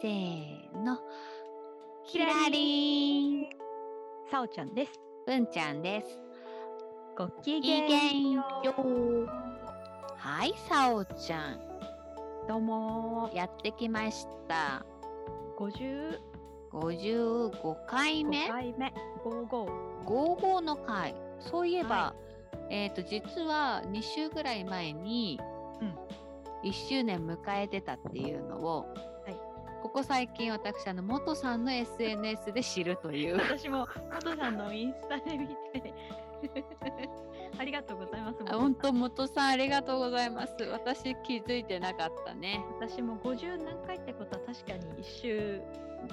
せーの。キラリン。さおちゃんです。文ちゃんです。ごきいげげんんよよう。はい、さおちゃん。う。どうもやってきました。五十55回五目。回目。五五。55の回。そういえば、えっ、と、実は2週ぐらい前に、うん1周年迎えてたっていうのを、はいここ最近私、あの、元さんの SNS で知るという。私も元さんのインスタで見て。ありがとうございます。あ本当元さんありがとうございます。私気づいてなかったね。私も五十何回ってことは確かに一周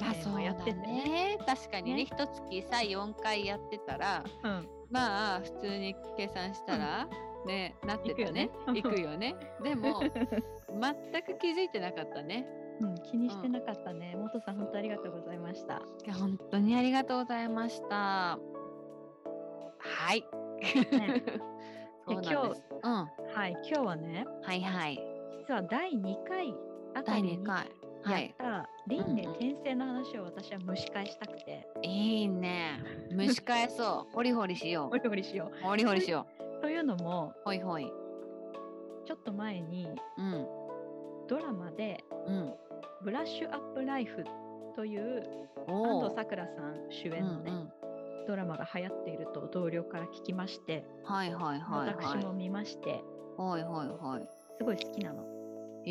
あ、年そうやってね。ね。確かにね、ね一月さ4回やってたら、うん。まあ普通に計算したら、ねなってたね。行くよね行くよね。でも 全く気づいてなかったね。うん、気にしてなかったね。元さん本当ありがとうございました。いや本当にありがとうございました。はい。ね そうなんです。うん。ははい、今日はね、いはい。実は第二回あた第りに2やっい。た輪廻うんうん転生の話を私は蒸し返したくて、いいね。蒸し返そう。ホリホリしよホリホリしよう。ホリホリしよう。というのも、う。ほいほい。ちょっと前にうん。ドラマでうん。ブラッシュアップライフというお安お藤。サクラさん主うん演のね、うん。ドラマが流行っていると同僚から聞きまして、はいはいはいはい。私も見ましてはいはいはい。すごい好きなの。え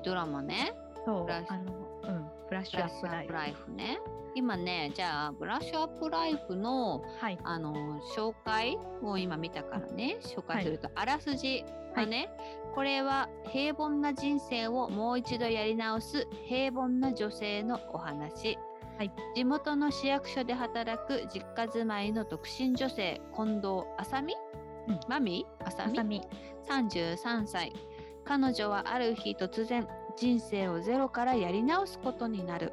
ー、ドラマね。そうあの、うん、ブラッシブュアップライフ。ね。今ね、じゃあ、ブラッシュアップライフの、はい、あの、紹介を今見たからね、紹介すると、あらすじがね、これは平凡な人生をもう一度やり直す平凡な女性のお話。はい。地元の市役所で働く実家住まいの独身女性、近藤あさみ、うん。マミあさみ。33歳。彼女はある日突然人生をゼロからやり直すことになる。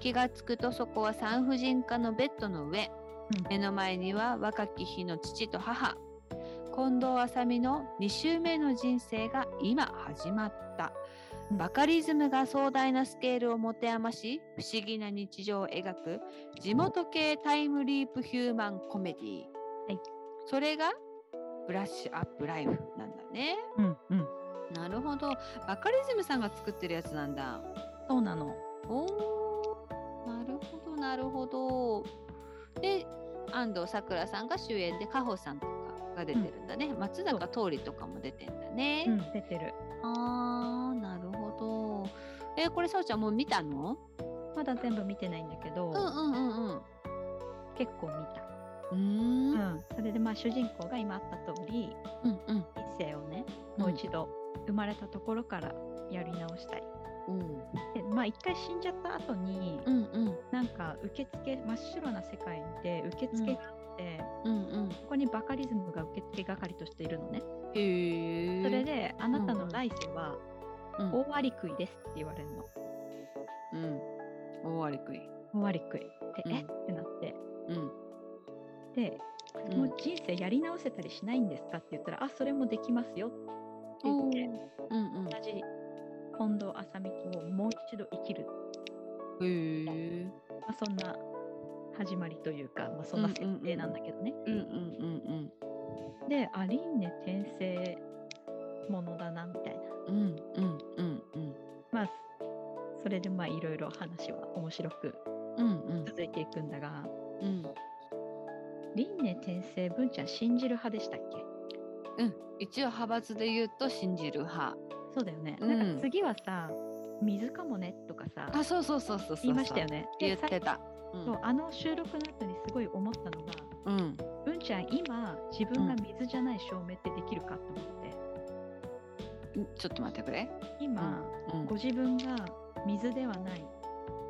気がつくとそこは産婦人科のベッドの上。うん。目の前には若き日の父と母近藤あさみの2周目の人生が今始まったうんバカリズムが壮大なスケールを持て余し不思議な日常を描く地元系タイムリープヒューマンコメディはいそれがブラッシュアップライフなんだね。うんうん。なるほど。バカリズムさんが作ってるやつなんだ。そうなの。おー、なるほど、なるほど。で、安藤サクラさんが主演で、カホさんとかが出てるんだね。松坂桃李とかも出てんだね。うん、出てる。あー、なるほど。えーこれ、さおちゃんもう見たの？まだ全部見てないんだけど、うんうんうんうん。結構見た。うーん。うん、それでまあ主人公が今あった通りうんうん。人生をねもう一度生まれたところからやり直したり、うんでまあ一回死んじゃった後に、うんうんなんか受付真っ白な世界で受付があって、うんうん。ここにバカリズムが受付係としているのね、へえ。それ、であなたの来世はうん、大アリクイですって言われるのうん。大割り食い。大アリクイで、うんえ？ってなってうん。で、うんもう人生やり直せたりしないんですかって言ったらあそれもできますよって言ってうんうん。同じ近藤麻美ともう一度生きる、へえ。まあ、そんな始まりというか、まあ、そんな設定なんだけどね。うんうんうんで、あ、輪廻転生ものだなみたいな。うん。うんうんうんうん。まあ、それでまあいろいろ話は面白くうんうん続いていくんだが、うん。輪廻転生文ちゃん信じる派でしたっけ？うん。一応派閥で言うと信じる派。そうだよね。うんなんか次はさ、水かもねとかさ、あ、そうそうそうそうそう。言いましたよね。で言ってた。うんそうあの収録の後にすごい思ったのが、うん。文ちゃん今自分が水じゃない証明ってできるかと思って。ちょっと待ってくれ。今、うんご自分が水ではない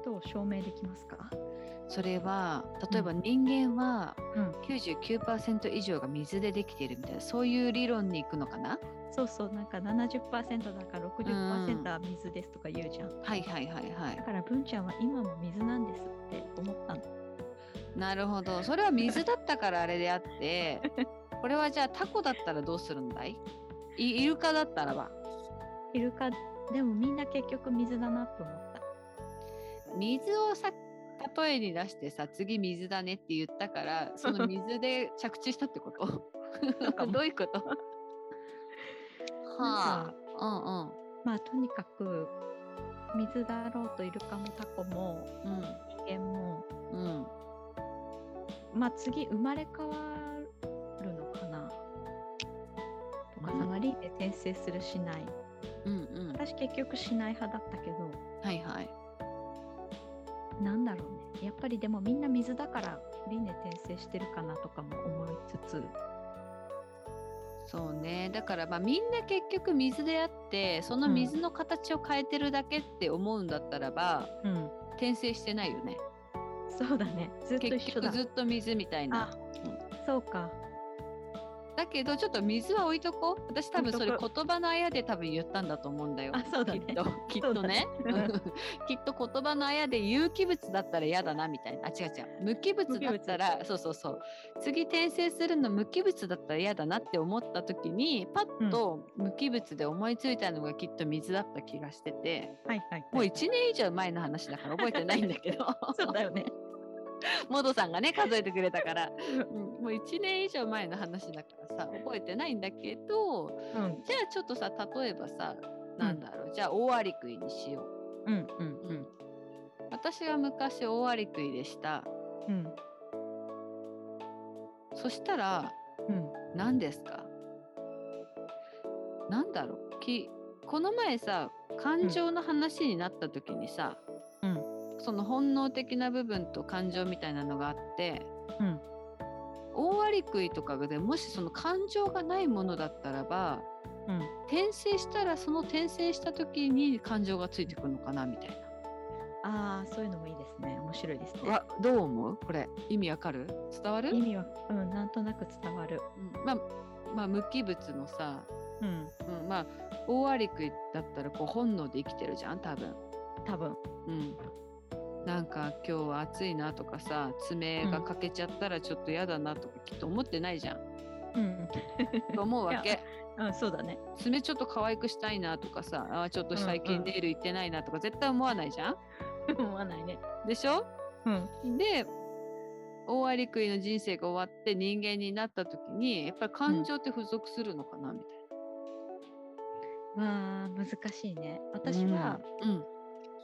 と証明できますか？それは例えば人間はうん。99%以上が水でできているみたいなそういう理論に行くのかな？そうそう、なんか70%だから60%は水ですとか言うじゃん。はいはいはいはい。だから文ちゃんは今も水なんですって思ったの。なるほど。それは水だったからあれであって これはじゃあタコだったらどうするんだい？イイルカだったらば。イルカ、でもみんな結局水だなって思った。水をさ例えに出してさ次水だねって言ったからその水で着地したってこと？どういうこと？はなんかあ。うんまあとにかく水だろうとイルカもタコもうん。人間もうん。うんまあ次生まれ変わるのかな。とかさ、うんまあ輪廻転生するしない。うんうん。私結局しない派だったけど。はいはい。なんだろうね。やっぱりでもみんな水だから輪廻転生してるかなとかも思いつつそうね。だからまあみんな結局水であってその水の形を変えてるだけって思うんだったらば、うん。転生してないよね。そうだね。ずっと結局ずっと水みたいな。あそうかだけどちょっと水は置いとこう。私多分それ言葉のあやで多分言ったんだと思うんだよ。あそうだね。きっと。きっとね。ね きっと言葉のあやで有機物だったら嫌だなみたいな。あ違う違う。無機物だったらそうそうそう。次転生するの無機物だったら嫌だなって思った時にパッと無機物で思いついたのがきっと水だった気がしてて。はいはいもう1年以上前の話だから覚えてないんだけど。そうだよね モドさんがね数えてくれたから、うん、もう1年以上前の話だからさ覚えてないんだけどうん。じゃあちょっとさ例えばさなんだろう、じゃあ大アリクイにしよう。うんうん私は昔大アリクイでした。うん。そしたらうん。何ですか？なんだろうきこの前さ感情の話になった時にさ、うんその本能的な部分と感情みたいなのがあってうん。大アリクイとかでもしその感情がないものだったらばうん。転生したらその転生した時に感情がついてくるのかなみたいな。ああそういうのもいいですね。面白いですね。わどう思う？これ意味わかる？伝わる、意味はうんなんとなく伝わる。うんまあまあ無機物のさ、うん。うん、まあ大アリクイだったらこう本能で生きてるじゃん多分。多分。うんなんか今日は暑いなとかさ爪が欠けちゃったらちょっと嫌だなとかきっと思ってないじゃん。うん。と思うわけ。うんそうだね。爪ちょっと可愛くしたいなとかさあーちょっと最うんうん。近ネイル行ってないなとか絶対思わないじゃん。思わないね。でしょ？うん。で大アリクイの人生が終わって人間になった時にやっぱり感情って付属するのかなみたいまあ難しいね。な。私はうん、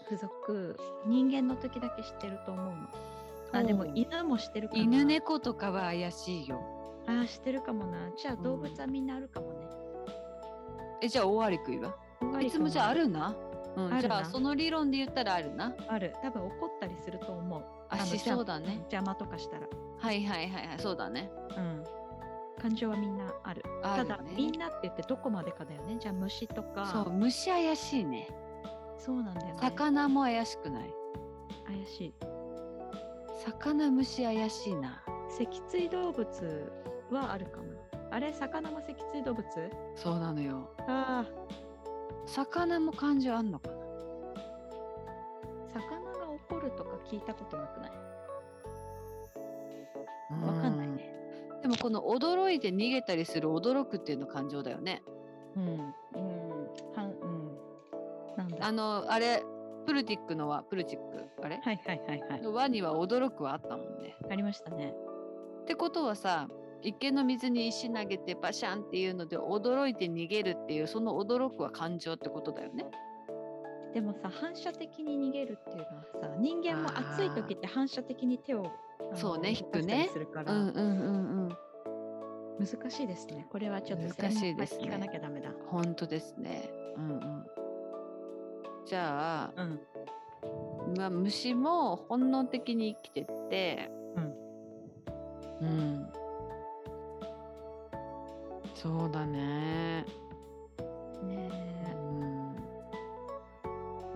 付属人間の時だけ知ってると思うの。あでも犬もしてるかな。犬猫とかは怪しいよ。あー知ってるかもな。じゃあ動物はみんなあるかもね、えじゃあ大アリクイはあいつもじゃああるな？うん、あるな。じゃあその理論で言ったらあるな？ある。多分怒ったりすると思う。あしそうだね。邪魔とかしたら。はいはいはいはいそうだね。うん。感情はみんなある。あるね。ただみんなって言ってどこまでかだよね。じゃあ虫とか。そう虫怪しいね。そうなんだよね魚も怪しくない？怪しい魚虫怪しいな。脊椎動物はあるかなあれ？魚も脊椎動物？そうなのよ。ああ魚も感情あんのかな？魚が怒るとか聞いたことなくない？わかんないねうん。でもこの驚いて逃げたりする驚くっていうの感情だよね。うんうんあのあれプルティックの輪プルティック？あれ、はいはいはいはいの輪には驚くはあったもんね。ありましたねってことはさ池の水に石投げてバシャンっていうので驚いて逃げるっていうその驚くは感情ってことだよね。でもさ反射的に逃げるっていうのはさ人間も暑い時って反射的に手をそうね引くねするから、うんうんうんうん。難しいですねこれはちょっと難しいですね聞かなきゃダメだ本当ですね。うんうん。じゃあ、うん。まあ、虫も本能的に生きてって、うん。うん。そうだね。ね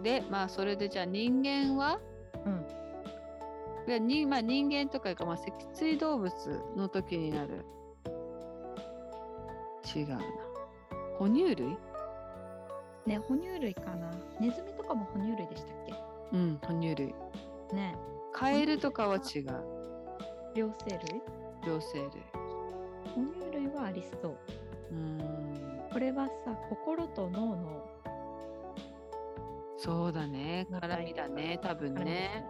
え。でまあそれでじゃあ人間は？うん。いやに、まあ、人間とかいうか、まあ、脊椎動物の時になる。違うな。哺乳類？ね、哺乳類かな。ネズミとかも哺乳類でしたっうん哺乳類。けね。カエルとかは違う。両生類？両生類。哺乳類はありそう。うーん。これはさ、心と脳のそうだね。絡みだね多分あれですね。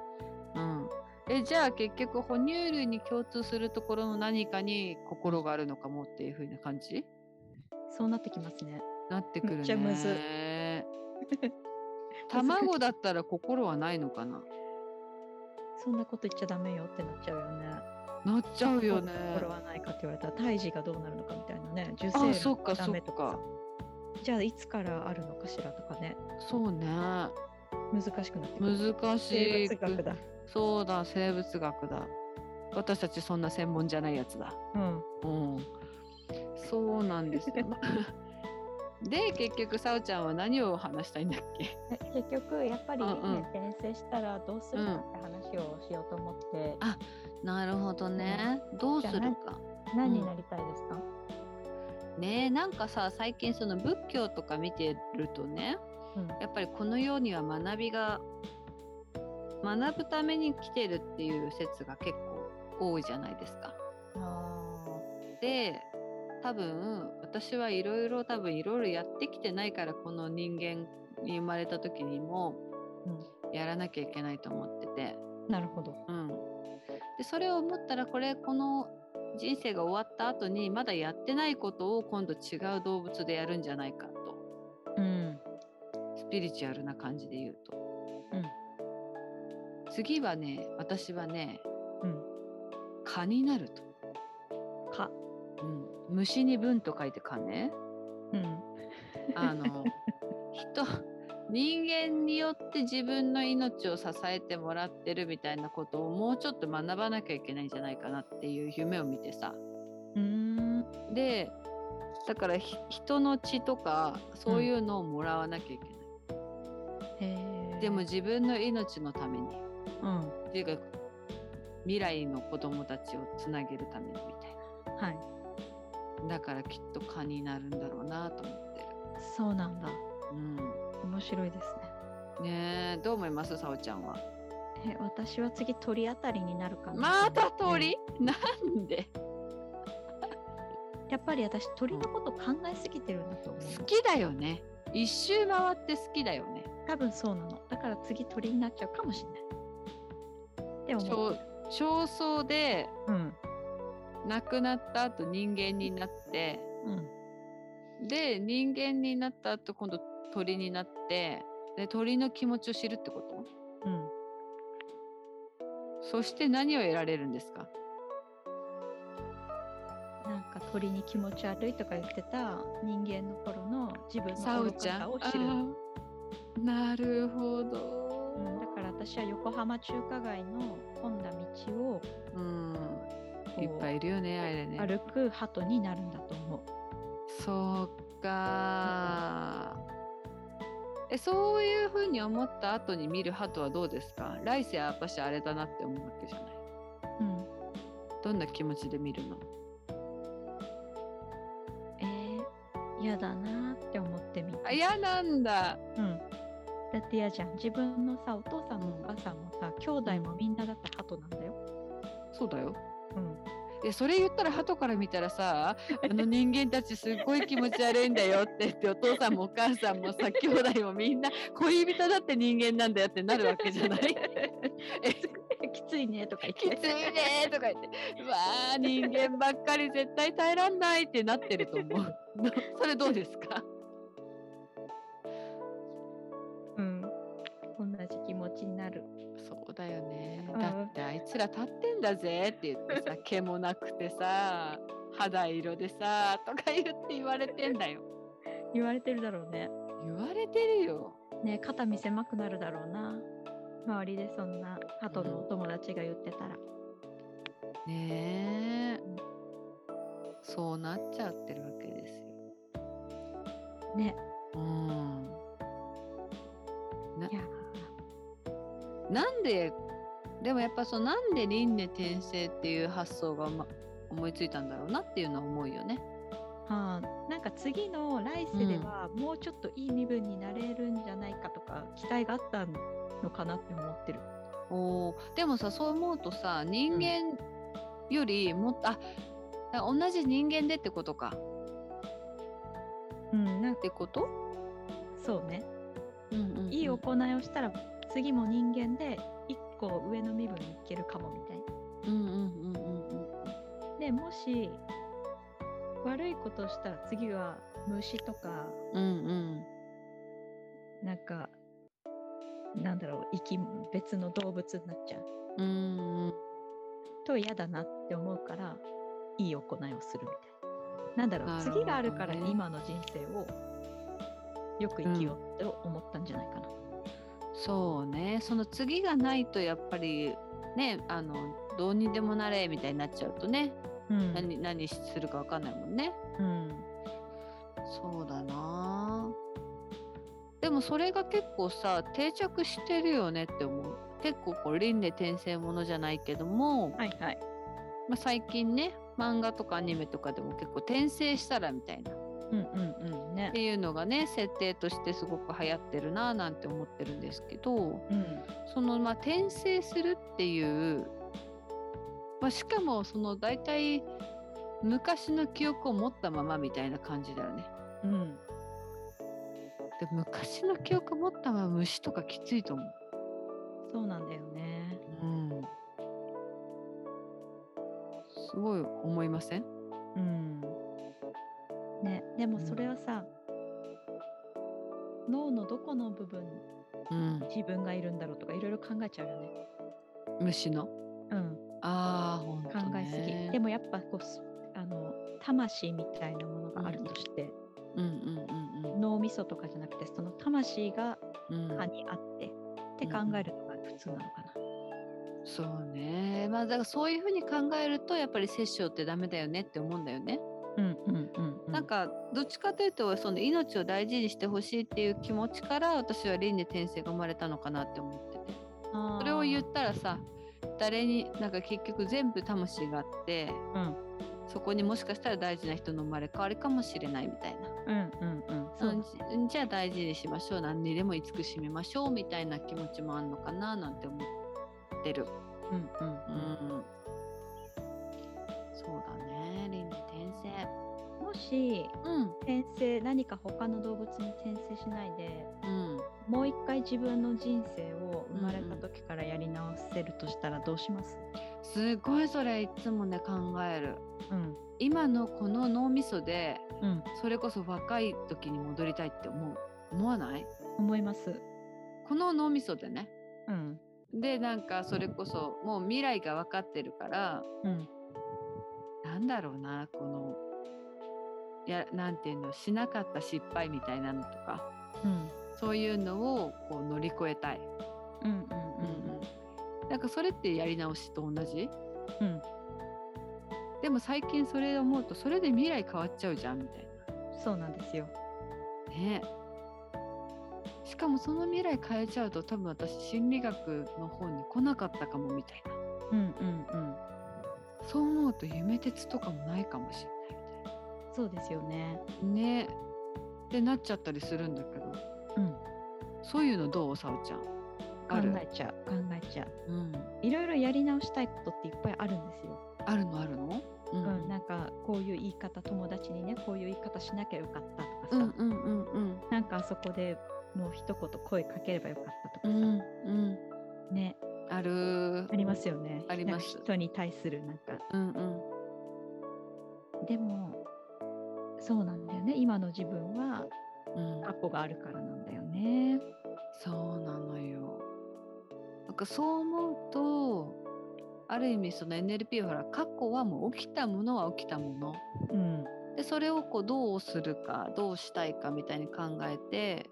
うん。えじゃあ結局哺乳類に共通するところの何かに心があるのかもっていう風な感じ？そうなってきますね。なってくるねめっちゃむず 卵だったら心はないのかな？そんなこと言っちゃダメよってなっちゃうよね。なっちゃうよね心はないかって言われたら胎児がどうなるのかみたいなね。受あ精そっかがダメとかじゃあいつからあるのかしらとかね。そうね難しくなってくる。難し生い物学だ。そうだ生物学だ私たちそんな専門じゃないやつだうん。うんそうなんですよ で結局さおちゃんは何を話したいんだっけ？え結局やっぱり、ねうんうん。転生したらどうするかって話をしようと思って、あなるほどね。どうするか。何になりたいですか、ねえなんかさ最近その仏教とか見てるとねうん。やっぱりこの世には学びが学ぶために来てるっていう説が結構多いじゃないですか。あで多分私はいろいろ多分いろいろやってきてないからこの人間に生まれた時にもーやらなきゃいけないと思ってて、うん、なるほど。うん、でそれを思ったらこれこの人生が終わった後にまだやってないことを今度違う動物でやるんじゃないかとうん。スピリチュアルな感じで言うとうん。次はね私はねうん。蚊になると、か。うん、虫に文と書いて蚊ねうん。あの人人間によって自分の命を支えてもらってるみたいなことをもうちょっと学ばなきゃいけないんじゃないかなっていう夢を見てさうーん。でだからひ人の血とかそういうのをもらわなきゃいけない、へえ。でも、自分の命のためにうん。っていうか未来の子供たちをつなげるためにみたいはい。なだからきっと蚊になるんだろうなと思ってるそうなんだ。うん面白いですね。ねえどう思います？さおちゃんはえ、私は次鳥あたりになるかな。また鳥、なんで？やっぱり私鳥のこと考えすぎてるんだと思うの。好きだよね一周回って好きだよね多分そうなの。だから次鳥になっちゃうかもしれない。って思う。焦燥でうん。亡くなった後人間になってうん。で人間になった後今度鳥になってで鳥の気持ちを知るってこと？うん。そして何を得られるんですか？なんか鳥に気持ち悪いとか言ってた人間の頃の自分さの愚を知る。なるほど、うん、だから私は横浜中華街の混んだ道をいっぱいいるよねあれね。歩く鳩になるんだと思う。そうか。えそういうふうに思った後に見る鳩はどうですか？来世は私あれだなって思うわけじゃない。うん。どんな気持ちで見るの？えー、嫌だなって思ってみあ嫌なんだ。うん。だって嫌じゃん。自分のさ、お父さんもお母さんもさ、兄弟もみんなだって鳩なんだよ。そうだようん。えそれ言ったら鳩から見たらさ あの人間たちすっごい気持ち悪いんだよって言ってお父さんもお母さんもさ兄弟もみんな恋人だって人間なんだよってなるわけじゃない？えきついねとか言って。きついねーとか言ってうわー人間ばっかり絶対耐えらんないってなってると思う それどうですか？いつら立ってんだぜって言ってさ毛もなくてさ肌色でさとか言って言われてんだよ言われてるだろうね。言われてるよね肩身狭くなるだろうな。周りでそんな鳩のお友達が言ってたら。ねえそうなっちゃってるわけですよね。うんないやなんででもやっぱそうなんで輪廻転生っていう発想が、ま、思いついたんだろうなっていうのは思うよね。はあ、なんか次の来世ではもうちょっといい身分になれるんじゃないかとか期待があったのかなって思ってる。おーでもさそう思うとさ人間よりもっと、あだから同じ人間でってことかうん、なんてこと、そうね。うんうんうんいい行いをしたら次も人間で一個上の身分に行けるかもみたいな。うんうんうんうんうんでもし悪いことをしたら次は虫とかうんうんなんかなんだろう生き別の動物になっちゃううんうんと嫌だなって思うからいい行いをするみたいな。なんだろうね次があるから今の人生をよく生きようと思ったんじゃないかな。そうね。その次がないとやっぱりねあのどうにでもなれみたいになっちゃうとね、うん。何何するかわかんないもんね。うん。そうだな。でもそれが結構さ定着してるよねって思う。結構こう輪廻転生ものじゃないけども、はいはい。まあ、最近ね漫画とかアニメとかでも結構転生したらみたいな。っうんうんうんねて。いうのがね設定としてすごく流行ってるななんて思ってるんですけどうんそのまあ転生するっていう、まあ、しかもその大体昔の記憶を持ったままみたいな感じだよね。うんで昔の記憶持ったまま虫とかきついと思う。そうなんだよね。うん、すごい思いません？うん。ね、でもそれはさ、脳のどこの部分うん、自分がいるんだろうとかいろいろ考えちゃうよね。虫の？うん、ああ、ほんと考えすぎ。ねでもやっぱこうすあの魂みたいなものがあるとして、うんうんうん脳みそとかじゃなくてその魂がうん。うん歯にあって、って考えるのが普通なのかな。そうね。まあだからそういうふうに考えるとやっぱり殺生ってダメだよねって思うんだよね。うんうんうん、うん。なんかどっちかというとその命を大事にしてほしいっていう気持ちから私は輪廻転生が生まれたのかなって思ってて。それを言ったらさ誰になんか結局全部魂があってうんそこにもしかしたら大事な人の生まれ変わりかもしれないみたいな。うんうんうん。そうだうんじじゃあ大事にしましょう何にでも慈しみましょうみたいな気持ちもあんのかななんて思ってる。うんうんううんん、そうだね輪廻転生。もしうん。転生何か他の動物に転生しないでうん。もう一回自分の人生を生まれた時からやり直せるとしたらどうします？すごいそれいつもね考える。うん。今のこの脳みそでうん。それこそ若い時に戻りたいって思う？思わない？思います。この脳みそでね。うん。でなんかそれこそもう未来が分かってるからうん。なんだろうなこのいやなんていうのしなかった失敗みたいなのとかうんそういうのをこう乗り越えたい。うんうんうんなんかそれってやり直しと同じ？うんうんでも最近それ思うとそれで未来変わっちゃうじゃんみたいそうなんですよな。ねしかもその未来変えちゃうと多分私心理学の方に来なかったかもみたいな。うんうんうんそう思うと夢鉄とかもないかもしれない。そうですよね。ね。ってなっちゃったりするんだけど。うん。そういうのどうさおちゃん？考えちゃう。考えちゃう。うん、いろいろやり直したいことっていっぱいあるんですよ。あるの？あるの？ううん、なんかこういう言い方友達にねこういう言い方しなきゃよかったとかさ、うんうんうんうん。なんかあそこでもう一言声かければよかったとかさ、うんうん。ね。ある。ありますよね。あります。人に対するなんか。うんうん。でもそうなんだよね。今の自分はうん。過去があるからなんだよね。そうなのよ。なんかそう思うとある意味その NLP はほら過去はもう起きたものは起きたもの。うん。でそれをこうどうするかどうしたいかみたいに考えて、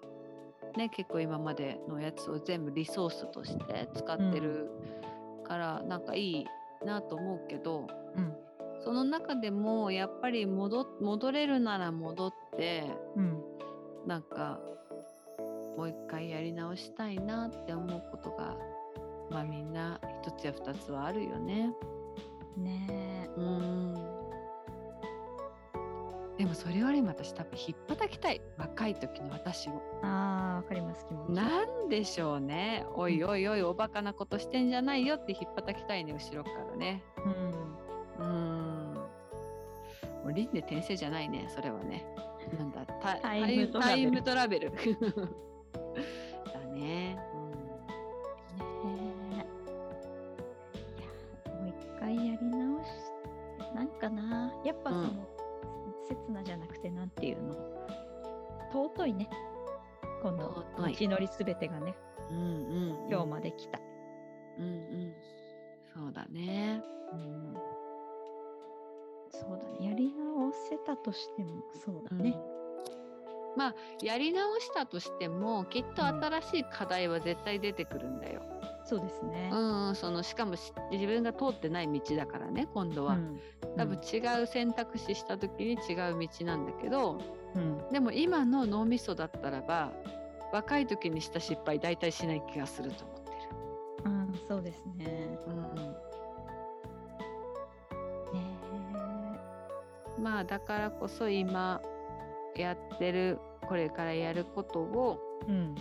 ね、結構今までのやつを全部リソースとして使ってるから、なんかいいなと思うけどうんその中でもやっぱり戻戻れるなら戻ってうんなんかもう一回やり直したいなって思うことがまあみんな一つや二つはあるよね。ねうん。でもそれよりも私多分引っ叩きたい若い時の私を。えあーわかります気持ちなんでしょうね。おいおいおいおバカなことしてんじゃないよって引っ叩きたいね後ろからね。うん輪廻転生じゃないねそれはね。なんだタタイムタイムトラベル。だね。ねえいやもう一回やり直しなんかなやっぱその、刹那じゃなくてなんていうの尊いねこの道のりすべてがねうんうん、うん。今日まで来た、うんうん。そうだね。うんそうだねやり直せたとしてもそうだね、まあやり直したとしてもきっと新しい課題は絶対出てくるんだよ。そうですね。うん、そのしかもし自分が通ってない道だからね今度は、うん。多分違う選択肢した時に違う道なんだけどうん。でも今の脳みそだったらば若い時にした失敗大体しない気がすると思ってる。うんそうですね。うんまあだからこそ今やってるこれからやることをえうん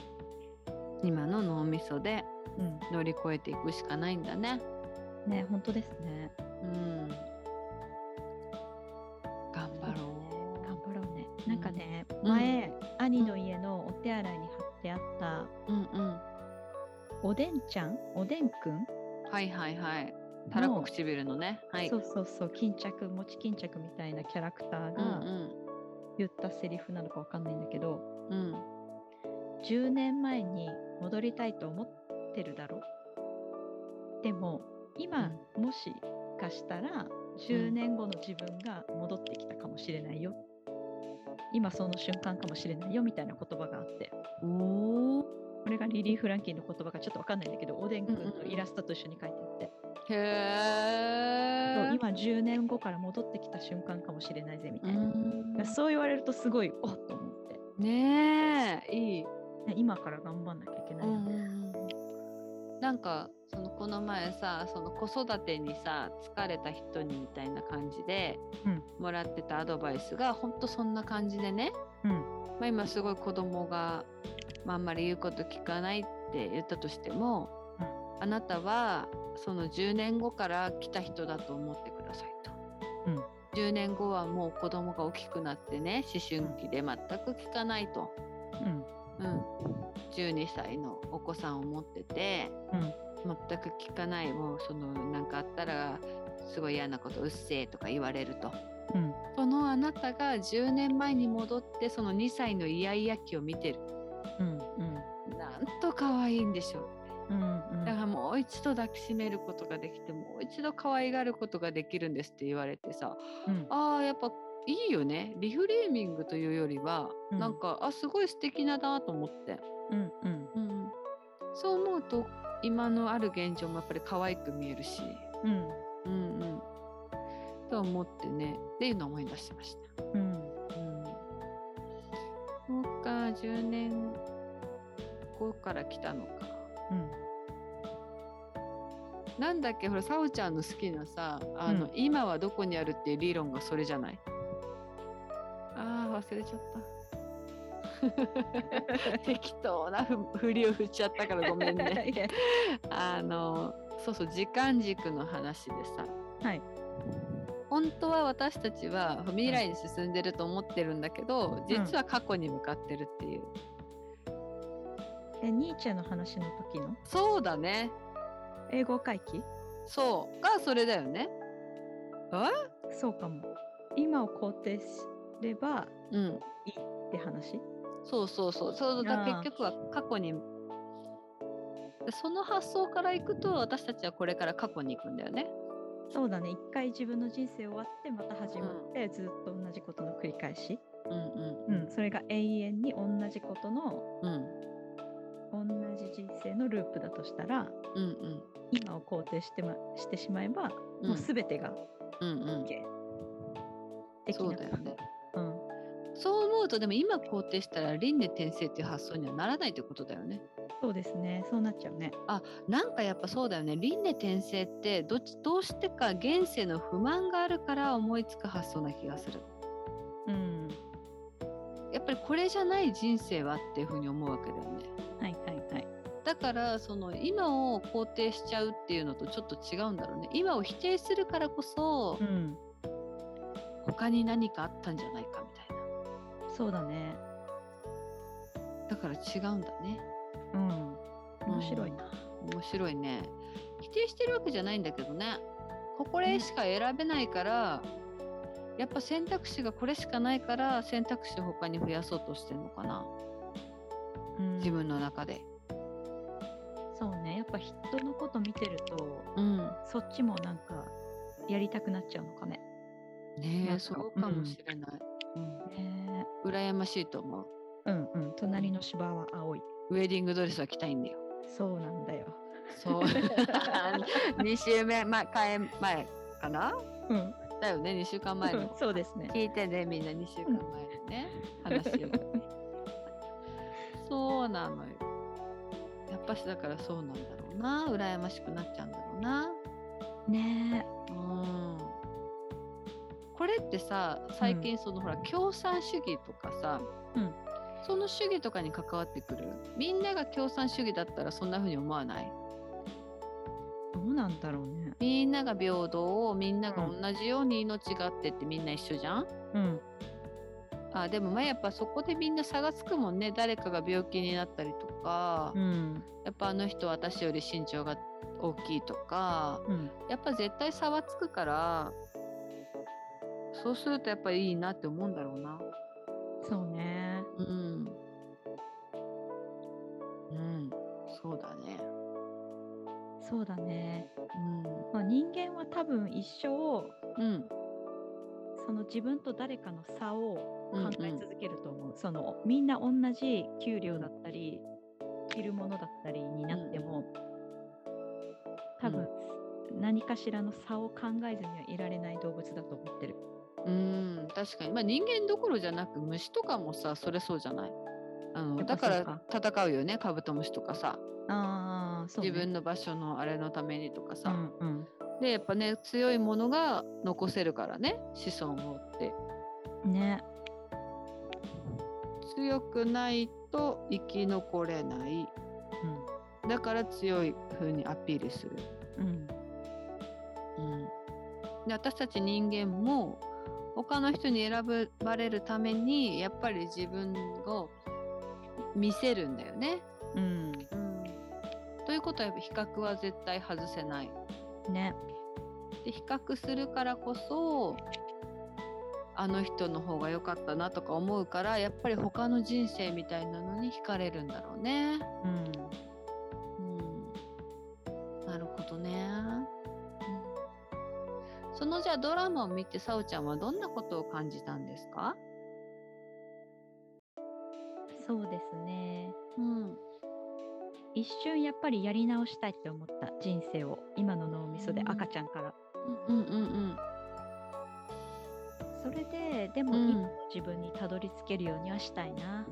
今の脳みそでうん乗り越えていくしかないんだね。ね本当ですねうん。頑張ろ頑張ろうね。うんなんかね、うん前、兄の家のお手洗いに貼ってあった、う。うんうん。おでんちゃん？おでんくん、はいはいはい。たらこ唇のね。はい。そうそうそう、巾着、餅巾着みたいなキャラクターうんが言ったセリフなのかわかんないんだけど、うん。うん。10年前に戻りたいと思ってるだろでも、今、もしかしたら、10年後の自分が戻ってきたかもしれないよ。今その瞬間かもしれないよみたいな言葉があって。おお。これがリリー・フランキーの言葉がちょっとわかんないんだけど、おでんくんのイラストと一緒に書いてあって、へえ。今10年後から戻ってきた瞬間かもしれないぜみたういな。ん。そう言われるとすごい、おっと思って、ねえ、いい。ね今から頑張んなきゃいけないよね。なんかそのこの前さその子育てにさ疲れた人にみたいな感じでうんもらってたアドバイスがほんとそんな感じでね、うんまあ、今すごい子供が、まあ、あんまり言うこと聞かないって言ったとしても、あなたはその10年後から来た人だと思ってくださいと。うん。10年後はもう子供が大きくなってね思春期で全く聞かないと。うん。うん、12歳のお子さんを持ってて、うん。全く聞かない。もうそのなんかあったらすごい嫌なことうっせえとか言われると。うん。そのあなたが10年前に戻ってその2歳のイヤイヤ期を見てる。うんうん。なんと可愛いんでしょううんうん。だからもう一度抱きしめることができてもう一度可愛がることができるんですって言われてさうん。あーやっぱいいよね。リフレーミングというよりは、うん。なんかあすごい素敵なだと思って。うんうん。うん、そう思うと今のある現状もやっぱり可愛く見えるし、うん。うんうん、と思ってね。っていうのを思い出しました。うん。うん、そうか10年後から来たのか。うん。なんだっけほらさおちゃんの好きなさあの、うん。今はどこにあるっていう理論がそれじゃない？あー忘れちゃった。適当なふ振りを振っちゃったからごめんね。あのそうそう時間軸の話でさ。はい。本当は私たちは未来に進んでると思ってるんだけど、実は過去に向かってるっていう、えニーチェの話の時の？そうだね。英語回帰？そう。がそれだよね。え？そうかも。今を肯定すればうん。いいって話？そうそうそう。そうだ。結局は過去に。でその発想からいくと私たちはこれから過去に行くんだよね。そうだね。一回自分の人生終わってまた始まって、ずっと同じことの繰り返し、うんううんん、それが永遠に同じことのうん同じ人生のループだとしたらうんうん今を肯定して,、ま、してしまえば、うんもう全てがうんうん OK 的なそうだよねうんそう思うとでも今肯定したら輪廻転生っていう発想にはならないってことだよね。そうですね。そうなっちゃうね。あなんかやっぱそうだよね輪廻転生ってどっちどうしてか現世の不満があるから思いつく発想な気がする。うん。やっぱりこれじゃない人生はっていうふうに思うわけだよね。はいはいはい。だからその今を肯定しちゃうっていうのとちょっと違うんだろうね。今を否定するからこそうん。他に何かあったんじゃないかみたいそうだね。な。だから違うんだね。うん。面白いな。面白いね。否定してるわけじゃないんだけどね。これしか選べないから、やっぱ選択肢がこれしかないから選択肢を他に増やそうとしてるのかな。うん自分の中で。そうね。やっぱ人のこと見てると、うん。そっちもなんかやりたくなっちゃうのかね。ねえ、そうかもしれない。うんね羨ましいと思う。うんうん。隣の芝は青い。ウェディングドレスは着たいんだよ。そうなんだよ。そう。2週目前、前前かな？うん。だよね、2週間前の。そうですね。聞いてね、みんな2週間前のね、話を。そうなのよ。やっぱしだからそうなんだろうな。羨ましくなっちゃうんだろうな。ねうん。これってさ、最近その、ほら、共産主義とかさ、うんその主義とかに関わってくる。みんなが共産主義だったらそんな風に思わない？どうなんだろうね。みんなが平等をみんなが同じように命があってってみんな一緒じゃん、うん。あでもまあやっぱそこでみんな差がつくもんね誰かが病気になったりとか、うん。やっぱあの人私より身長が大きいとかうん。やっぱ絶対差はつくからそうするとやっぱいいなって思うんだろうなそうね。うんうんそうだねそうだね。うまあ、人間は多分一生んうん。その自分と誰かの差をうん考え続けると思う。そのみんな同じ給料だったり着るものだったりになっても、多分、何かしらの差を考えずにはいられない動物だと思ってる。うん。確かに、まあ、人間どころじゃなく虫とかもさそれそうじゃない？あのだから戦うよね。カブトムシとかさ、あね。自分の場所のあれのためにとかさ、うんうん。でやっぱね強いものが残せるからね子孫をってね。強くないと生き残れないだから強い風にアピールする、うん。うん。うん、で私たち人間も他の人に選ばれるためにやっぱり自分を見せるんだよね。うん。ことはやっぱ比較は絶対外せない。ね。で比較するからこそあの人の方が良かったなとか思うからやっぱり他の人生みたいなのに惹かれるんだろうね。うん。うん、なるほどね。そのじゃあドラマを見てさおちゃんはどんなことを感じたんですか？そうですね。うん、一瞬やっぱりやり直したいって思った人生を今の脳みそでうん赤ちゃんから。うんうんうんそれででもうん今の自分にたどり着けるようにはしたいな。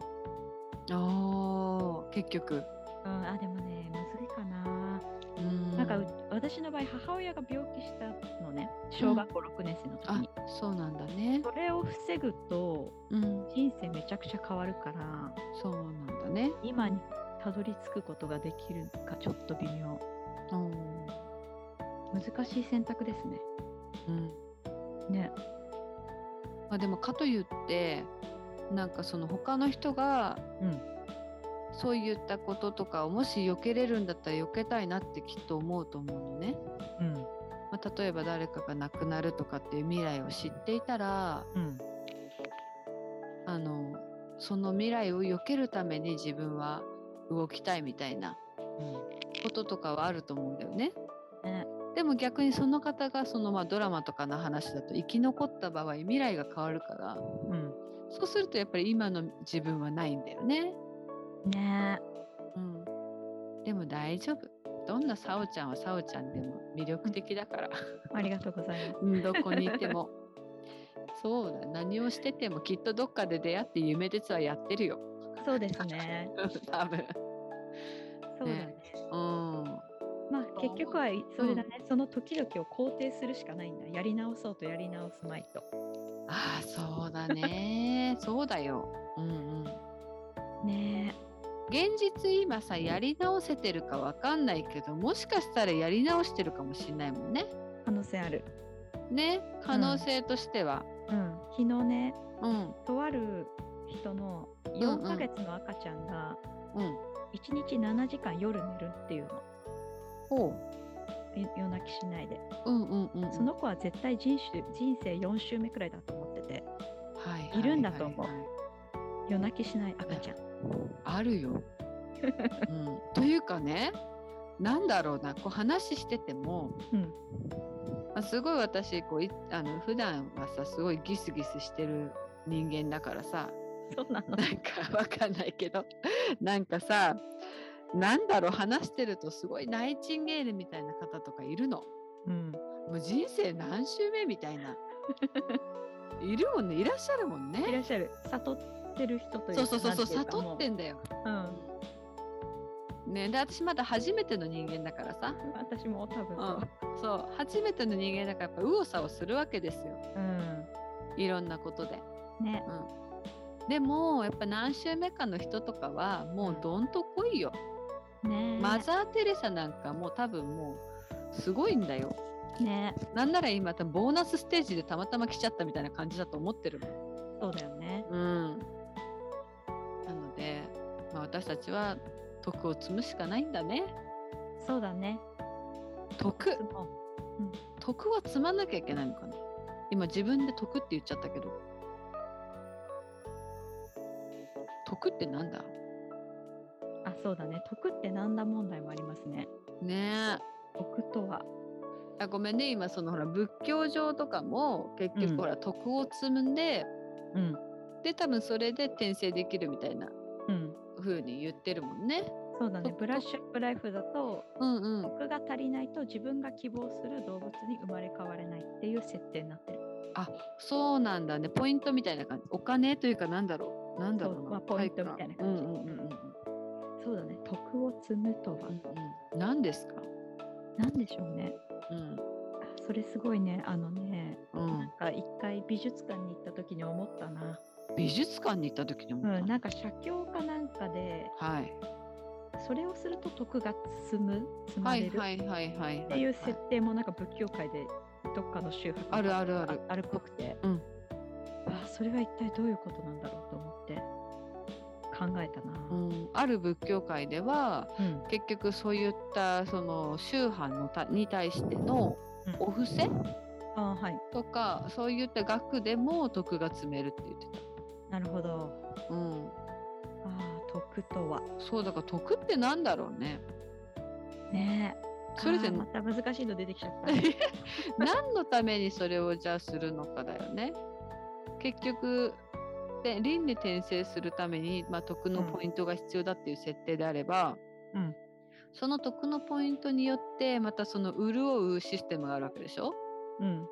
うん。ああ結局。うん、あでもねむずいかな。うんなんかう私の場合母親が病気したのね小学校6年生の時あに。そうなんだね。それを防ぐとうん人生めちゃくちゃ変わるからそうなんだね。今にたどり着くことができるかちょっと微妙。うん難しい選択ですね。うん。ね。まあでもかといってなんかその他の人がうん。そういったこととかをもし避けれるんだったら避けたいなってきっと思うと思うのね。うん。まあ、例えば誰かが亡くなるとかっていう未来を知っていたらうん。あのその未来を避けるために自分は動きたいみたいなこととかはあると思うんだよね。ね。でも逆にその方がそのまあドラマとかの話だと生き残った場合未来が変わるからうん。そうするとやっぱり今の自分はないんだよね。ねうん、でも大丈夫。どんなさおちゃんはさおちゃんでも魅力的だから、ありがとうございます。うんどこにいても。そうだ何をしててもきっとどっかで出会って夢鉄はやってるよそうですね。多分。そうだね。うん。まあ結局はそれだね、その時々を肯定するしかないんだ。やり直そうとやり直すまいと。ああそうだね。そうだよ。うんうん。ね。現実今さやり直せてるかわかんないけどもしかしたらやり直してるかもしれないもんね。え、可能性ある。ね。可能性としては。うん。昨日ね、うん。とある人のうん4ヶ月の赤ちゃんがうん。1日7時間夜寝るっていうの。ほい夜泣きしないで。ううんうんうんうん。その子は絶対人種人生4週目くらいだと思ってて、はいはいいるんだと思う。はいはい夜泣きしない赤ちゃん。あるよ、うん、というかねなんだろうなこう話してても、うん。まあ、すごい私こういあの普段はさすごいギスギスしてる人間だからさそうなの？なんかわかんないけどなんかさなんだろう話してるとすごいナイチンゲールみたいな方とかいるの。うん。もう人生何周目みたいな。いるもんねいらっしゃるもんいらね。っしゃる。悟ってる人というそうそうそうそう悟ってんだよ。もうねで私まだ初めての人間だからさ。うん。私も多分うそん、そう初めての人間だからやっぱ右往左往するわけですよう。うん。いろんなことで。ね。でもやっぱ何週目かの人とかはもうどんと来いよ。ねマザー・テレサなんかもう多分もうすごいんだよ。ねなんなら今多分ボーナスステージでたまたま来ちゃったみたいな感じだと思ってるもん。そうだよね。うん。なので、まあ、私たちは徳を積むしかないんだね。そうだね。徳も徳は積まなきゃいけないのかな今自分で徳って言っちゃったけど。徳ってなんだ？うあ、そうだね。徳ってなんだ問題もありますね。ねえ。徳とは。あごめんね今そのほら仏教上とかも結うん局ほら徳を積んで、うん。で多分それで転生できるみたいなうん。風に言ってるもんね。そうだね。徳ブラッシュアップライフだと、うんうん。徳が足りないと自分が希望する動物に生まれ変われないっていう設定になってる。そうなんだねポイントみたいな感じお金というかなんだろうなんだろうなまあポイントみたいな感じ。うんうんうんうんそうだね。徳を積むとは。うんうん何ですか？何でしょうね。うん。あそれすごいね。あのね、うん。なんか一回美術館に行った時に思ったな。美術館に行った時に思った、うん、なんか写経かなんかで、はい。それをすると徳が積む、積まはれるっていう設定もなんか仏教界でどっかの宗派あるあるある。あるっぽくて、うん。あそれは一体どういうことなんだろうと思って考えたな。うん、ある仏教界ではうん結局そういったその宗派のたに対してのうんお布施あはい。とかそういった額でも徳が積めるって言ってなるほど。た、うん、ああ、徳とは。そうだから徳ってなんだろうねねえ。それでまた難しいの出てきちゃった。何のためにそれをじゃあするのかだよね。結局で輪廻転生するために、まあ、徳のポイントが必要だっていう設定であれば、うん。その徳のポイントによってまたその潤うシステムがあるわけでしょ？うん。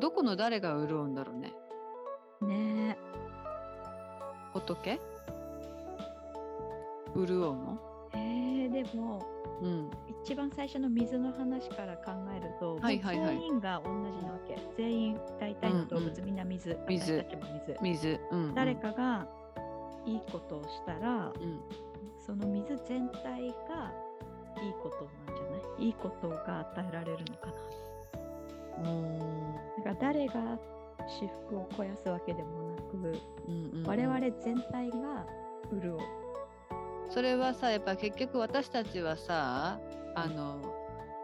どこの誰が潤うんだろうね？ね仏？潤うの？え。えー、でも、うん一番最初の水の話から考えると、はいはいはい全員が同じなわけ。全員、大体の動物、うんうんみんな水。水私たちも水。水、うんうん、誰かがいいことをしたら、うんその水全体がいいことなんじゃない？いいことが与えられるのかな。うーんだから誰が私服を肥やすわけでもなく、うんうんうん我々全体が潤う。それはさやっぱ結局私たちはさあの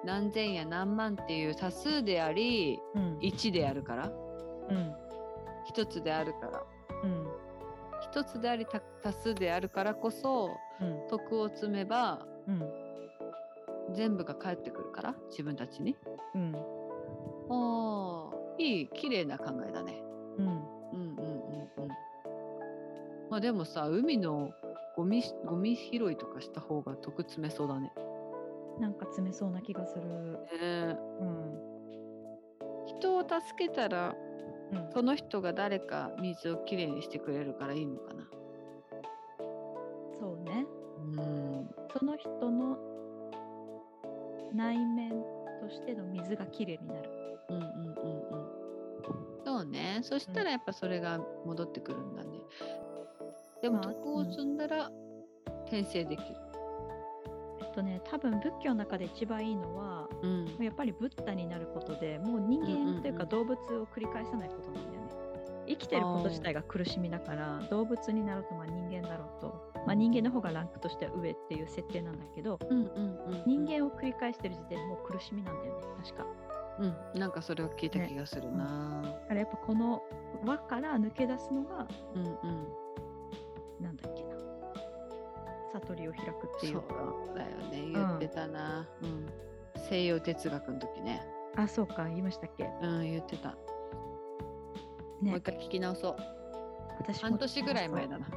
何千や何万っていう多数でありうん。1であるからうん。一つであるからうん。一つであり多多数であるからこそうん。徳を積めばうん。全部が返ってくるから自分たちに。うん。ああいい綺麗な考えだね。うん。うんうんうんうん。まあでもさ海のゴミゴミ拾いとかした方が徳積めそうだね。なんか詰めそうな気がする。ねえうん。人を助けたらうんその人が誰か水をきれいにしてくれるからいいのかな。そうね。うんその人の内面としての水がきれいになる。うんうんうんうん。そうね。そしたらやっぱそれが戻ってくるんだね。でもまあ徳を積んだら転生できる。えっとね、多分仏教の中で一番いいのは、うん。やっぱりブッダになることでもう人うんうんうん間というか動物を繰り返さないことなんだよね。生きてること自体が苦しみだから動物になろうとまあ人間だろうと、まあ、人間の方がランクとしては上っていう設定なんだけどうんうんうん。人間を繰り返してる時点でもう苦しみなんだよね確か。うん。なんかそれを聞いた気がするな。だからやっぱこの輪から抜け出すのがうんうん。なんだっけな悟りを開くっていうそうかだよね。言ってたな。うん。西洋哲学の時ね。あそうか言いましたっけ？うん、言ってた。ねもう一回聞き直そう。私も半年ぐらい前だな。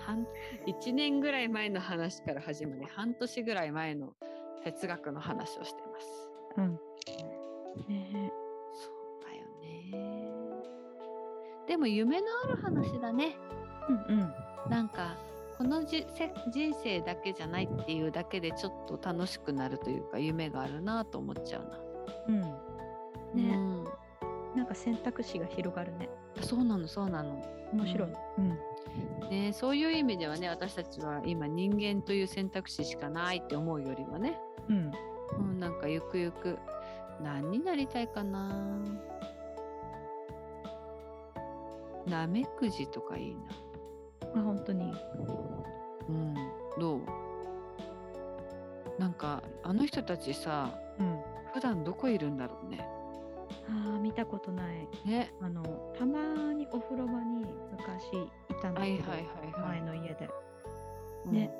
半1年ぐらい前の話から始まり半年ぐらい前の哲学の話をしています。うんねでも夢のある話だね。うんうん。なんかこのじせ人生だけじゃないっていうだけでちょっと楽しくなるというか夢があるなと思っちゃうな。うん。ね、うん、なんか選択肢が広がるね。そうなのそうなの。面白い、うん。ね、そういう意味ではね私たちは今人間という選択肢しかないって思うよりはね、うん。うん、なんかゆくゆく何になりたいかななめくじとかいいな。あ本当に。うん、どう？なんかあの人たちさうん。普段どこいるんだろうね。あー見たことない。ね。あのたまにお風呂場に昔いたんだけど、はいはいはいはい。前の家で。うん。ね。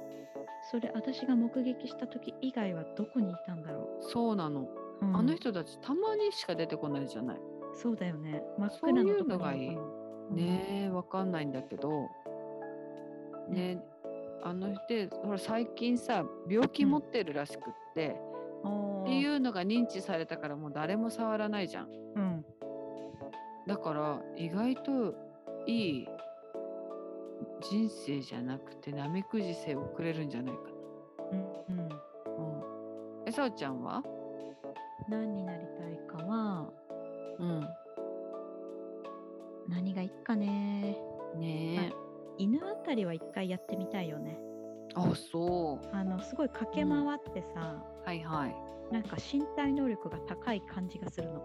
それ私が目撃した時以外はどこにいたんだろそうなの、う、うん。あの人たちたまにしか出てこないじゃない。そうだよね。真っそういう暗なとこのがいいにのかなねえわかんないんだけど。ねあの人でほら最近さ病気持ってるらしくって、うん、っていうのが認知されたからもう誰も触らないじゃん。うん。だから意外といい人生じゃなくてなめくじ生を送れるんじゃないかうんうん。な。うん、えさおちゃんは？何になりたいかはうん。何がいいかねねえ。犬あたりは一回やってみたいよねあそう。あのすごい駆け回ってさ、はいはい。なんか身体能力が高い感じがするの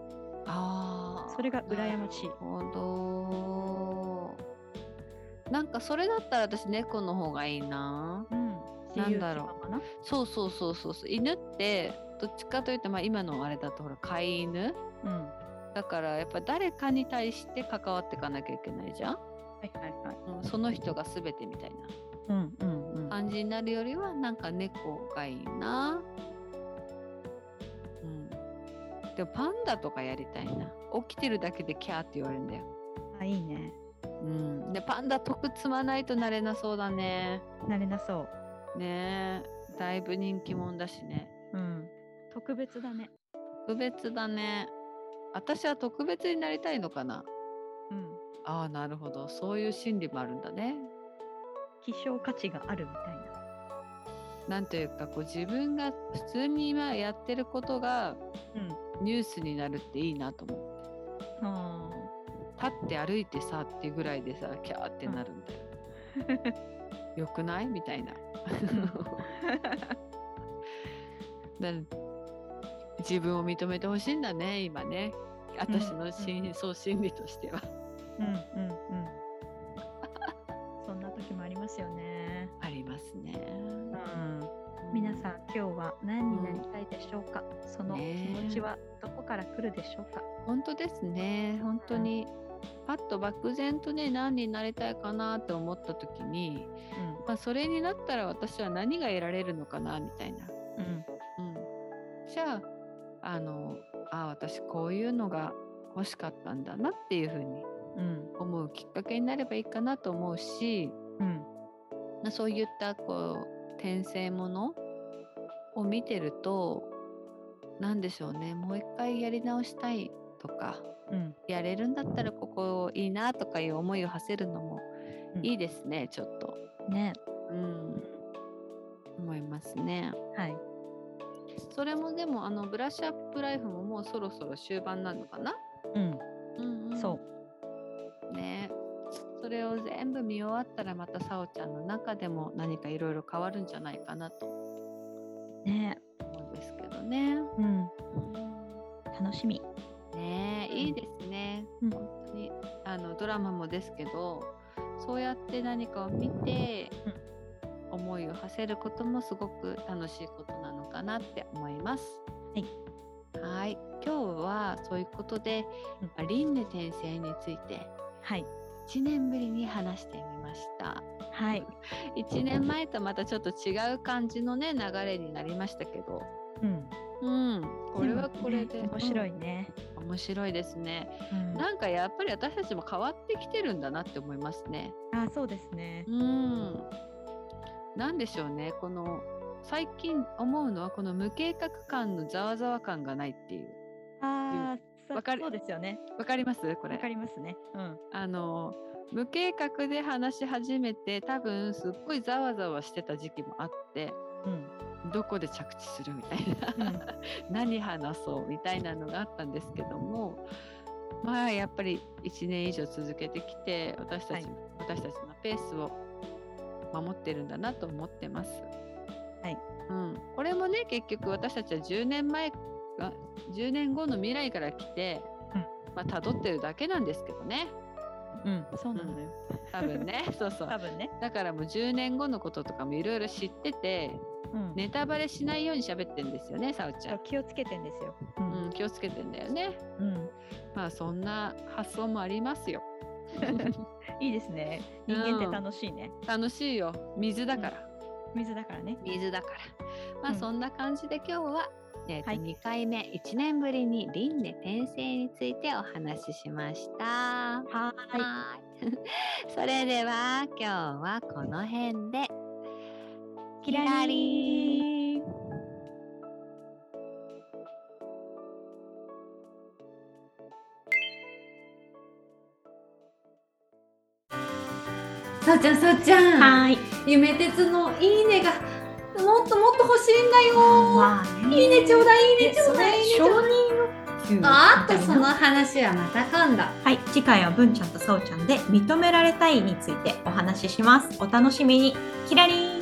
ああ。それが羨ましいなるほど。なんかそれだったら私猫の方がいいな。うんなんだろうそうそうそうそう。犬ってどっちかというとまあ今のあれだとほら飼い犬うんだからやっぱ誰かに対して関わっていかなきゃいけないじゃん。はいはいはいうん、その人が全てみたいなうんうんうん感じになるよりはなんか猫がいいな。うん。でもパンダとかやりたいな。起きてるだけでキャーって言われるんだよ。あいいねうん。でパンダ得積まないとなれなそうだね。なれなそうねえ。だいぶ人気者だしね。うん特別だね特別だね。私は特別になりたいのかな？うんああ、なるほど。そういう心理もあるんだね。希少価値があるみたいななんというかこう自分が普通に今やってることがうんニュースになるっていいなと思ってあ立って歩いてさっていうぐらいでさキャーってなるんだよ。よくない？みたいな。だ自分を認めてほしいんだね今ね私の深層心理としては。うんうんうん。そんな時もありますよね。ありますね。うん。皆さん今日は何になりたいでしょうか、その気持ちはどこから来るでしょうか、本当ですね。本当にパッと漠然とね何になりたいかなって思った時に、まあ、それになったら私は何が得られるのかなみたいな。うんうん。うん、じゃああのあ私こういうのが欲しかったんだなっていうふうにうん。思うきっかけになればいいかなと思うしうん。まあそういったこう転生ものを見てると何でしょうねもう一回やり直したいととかうん。やれるんだったらここいいなとかいう思いを馳せるのもうん。いいですね、ちょっと。ね。うん、思いますね。はいそれもでもあのブラッシュアップライフももうそろそろ終盤なのかな、うん。うんうん。そう。ね。それを全部見終わったらまたさおちゃんの中でも何かいろいろ変わるんじゃないかなとね。思うんですけどね。うん。楽しみ。ね。いいですね、うん。本当に。あのドラマもですけどそうやって何かを見て、思いを馳せることもすごく楽しいことなのかなって思います。はい。はい。今日はそういうことで、うん。まあ輪廻転生についてはい。1年ぶりに話してみました。はい。1年前とまたちょっと違う感じのね流れになりましたけど、うん。うん、これはこれで、もね面白いうん。ね面白いですね。うん。なんかやっぱり私たちも変わってきてるんだなって思いますね。あそうですね。うん。なんでしょうね。この最近思うのはこの無計画感のざわざわ感がないっていう。あーわかる？そうですよね。わかります？これ。わか。りますね。うん。あの無計画で話し始めて多分すっごいざわざわしてた時期もあってうん。どこで着地するみたいな、うん。何話そうみたいなのがあったんですけどもまあやっぱり1年以上続けてきて私たち,、はい。私たちのペースを守ってるんだなと思ってます。はい。うん、これもね結局私たちは10年前が10年後の未来から来て、うん。まあ辿ってるだけなんですけどね。うん。そうなのよ。多分ね。そうそう。多分ね。だからもう10年後のこととかもいろいろ知っててうん。ネタバレしないように喋ってんですよねさおちゃん。気をつけてんですよ。ううん、気をつけてんだよね。うん。まあそんな発想もありますよ。いいですね。人間って楽しいね。楽しいよ。水だから。水だからね水だから。まあうんそんな感じで今日は、えーとはい2回目1年ぶりに輪廻転生についてお話ししました。はい。それでは今日はこの辺で。キラリさおちゃんさおちゃん。はい。夢鉄のいいねがもっともっと欲しいんだよ、まあね。いいねちょうだいいいねちょそうれだいいいねちょあとその話はまた今度。はい。次回は文ちゃんとさおちゃんで認められたいについてお話しします。お楽しみに。キラリー。ン